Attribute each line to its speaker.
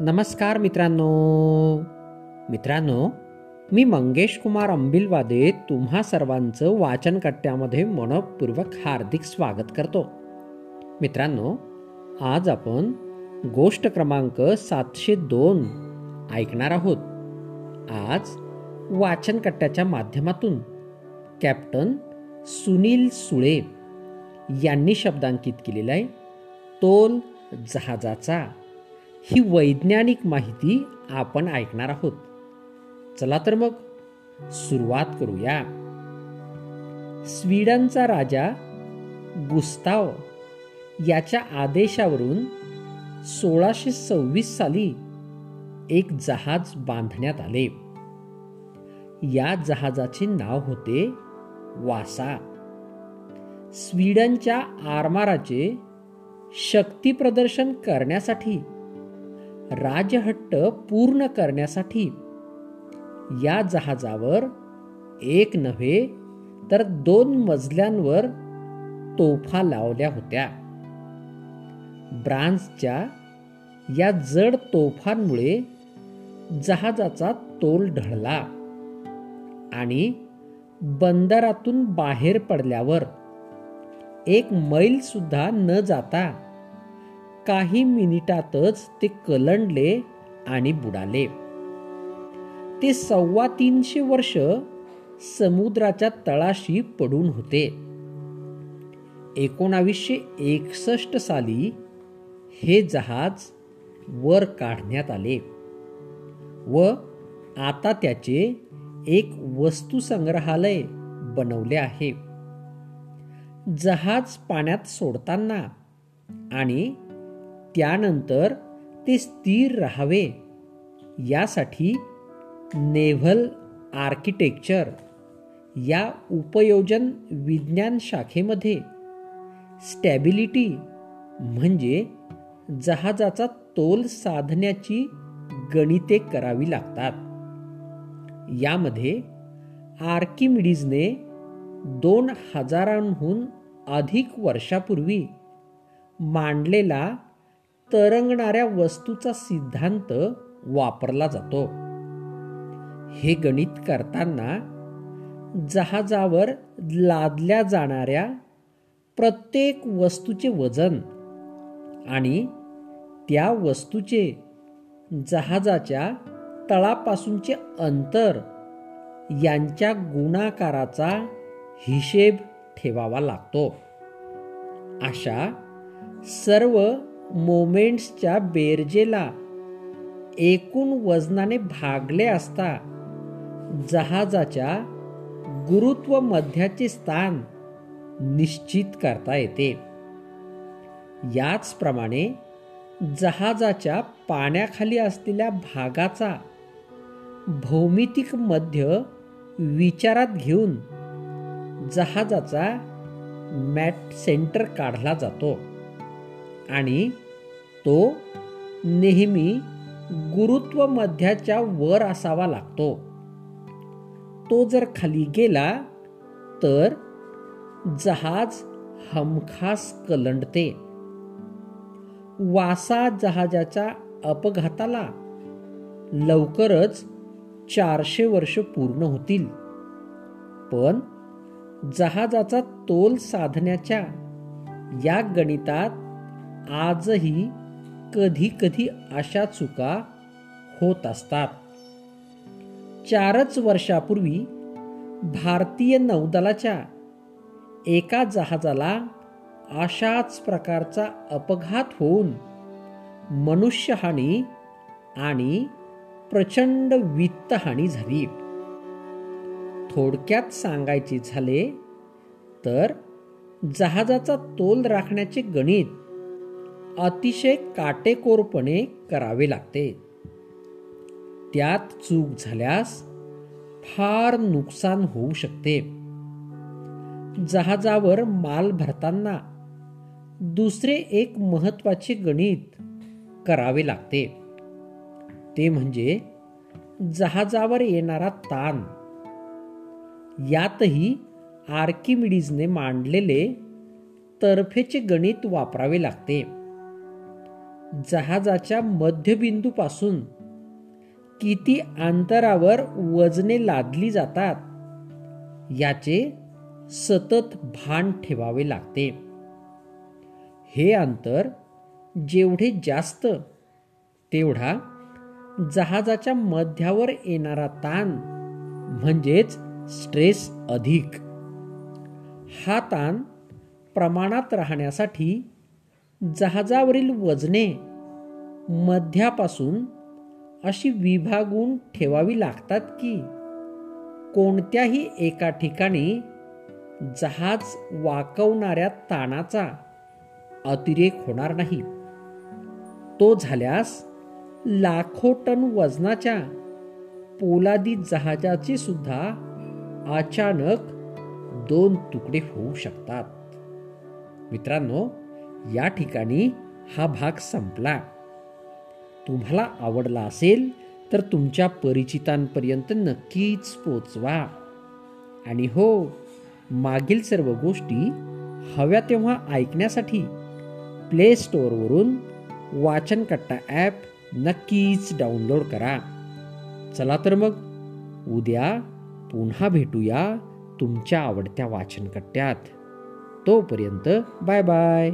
Speaker 1: नमस्कार मित्रांनो. मित्रांनो मी मंगेश कुमार अंबिलवादे तुम्हा सर्वांचं वाचनकट्ट्यामध्ये मनपूर्वक हार्दिक स्वागत करतो. मित्रांनो आज आपण गोष्ट क्रमांक सातशे दोन ऐकणार आहोत. आज वाचनकट्ट्याच्या माध्यमातून कॅप्टन सुनील सुळे यांनी शब्दांकित केलेला आहे तोल जहाजाचा. ही वैज्ञानिक माहिती आपण ऐकणार आहोत. चला तर मग सुरुवात करूया. स्वीडनचा राजा गुस्ताव याच्या आदेशावरून सोळाशे सव्वीस साली एक जहाज बांधण्यात आले. या जहाजाचे नाव होते वासा. स्वीडनच्या आरमाराचे शक्ती प्रदर्शन करण्यासाठी राजहट्ट पूर्ण करण्यासाठी. या जहाजावर एक नव्हे तर दोन मजल्यांवर तोफा लावल्या होत्या. ब्रान्सच्या या जड तोफांमुळे जहाजाचा तोल ढळला आणि बंदरातून बाहेर पडल्यावर एक मैल सुद्धा न जाता काही मिनिटातच ते कलंडले आणि बुडाले. ते सव्वा तीनशे वर्ष समुद्राच्या तळाशी पडून होते. एकोणावीसशे एकसष्ट साली हे जहाज वर काढण्यात आले व आता त्याचे एक वस्तू संग्रहालय बनवले आहे. जहाज पाण्यात सोडताना आणि त्यानंतर ते स्थिर राहावे. यासाठी नेव्हल आर्किटेक्चर या उपयोजन विज्ञान शाखेमध्ये स्टॅबिलिटी म्हणजे जहाजाचा तोल साधण्याची गणिते करावी लागतात. यामध्ये आर्किमिडीजने दोन हजारांहून अधिक वर्षापूर्वी मांडलेला तरंगणाऱ्या वस्तूचा सिद्धांत वापरला जातो. हे गणित करताना जहाजावर लादल्या जाणाऱ्या प्रत्येक वस्तूचे वजन आणि त्या वस्तूचे जहाजाच्या तळापासूनचे अंतर यांच्या गुणाकाराचा हिशेब ठेवावा लागतो. अशा सर्व मोमेंट्सच्या बेरजेला एकूण वजनाने भागले असता जहाजाच्या गुरुत्व मध्याचे स्थान निश्चित करता येते. याचप्रमाणे जहाजाच्या पाण्याखाली असलेल्या भागाचा भौमितिक मध्य विचारात घेऊन जहाजाचा मॅट सेंटर काढला जातो. आणि तो नेहमी गुरुत्व मध्याच्या वर असावा लागतो. तो जर खाली गेला तर जहाज हमखास कलंडते. वासा जहाजाच्या अपघाताला लवकरच चारशे वर्ष पूर्ण होतील. पण जहाजाचा तोल साधण्याच्या या गणितात आजही कधी कधी अशा चुका होत असतात. चारच वर्षापूर्वी भारतीय नौदलाच्या एका जहाजाला अशाच प्रकारचा अपघात होऊन मनुष्यहानी आणि प्रचंड वित्तहानी झाली. थोडक्यात सांगायचे झाले तर जहाजाचा तोल राखण्याचे गणित अतिशय काटेकोरपणे करावे लागते. त्यात चूक झाल्यास फार नुकसान होऊ शकते. जहाजावर माल भरताना दुसरे एक महत्त्वाचे गणित करावे लागते. ते म्हणजे जहाजावर येणारा ताण. यातही आर्किमिडीजने मांडलेले तर्फेचे गणित वापरावे लागते. जहाजाच्या मध्यबिंदूपासून किती अंतरावर वजने लादली जातात याचे सतत भान ठेवावे लागते. हे अंतर जेवढे जास्त तेवढा जहाजाच्या मध्यावर येणारा ताण म्हणजेच स्ट्रेस अधिक. हा ताण प्रमाणात राहण्यासाठी जहाजावरील वजने मध्यापासून अशी विभागून ठेवावी लागतात की कोणत्याही एका ठिकाणी जहाज वाकवणाऱ्या ताणाचा अतिरेक होणार नाही. तो झाल्यास लाखो टन वजनाच्या पोलादी जहाजाचे सुद्धा अचानक दोन तुकडे होऊ शकतात. मित्रांनो या ठिकाणी हा भाग संपला. तुम्हाला आवडला असेल तर तुमच्या परिचितांपर्यंत नक्कीच पोचवा. आणि हो मागील सर्व गोष्टी हव्या तेव्हा ऐकण्यासाठी प्ले स्टोअरवरून वाचनकट्टा ॲप नक्कीच डाउनलोड करा. चला तर मग उद्या पुन्हा भेटूया तुमच्या आवडत्या वाचनकट्ट्यात तोपर्यंत बाय बाय.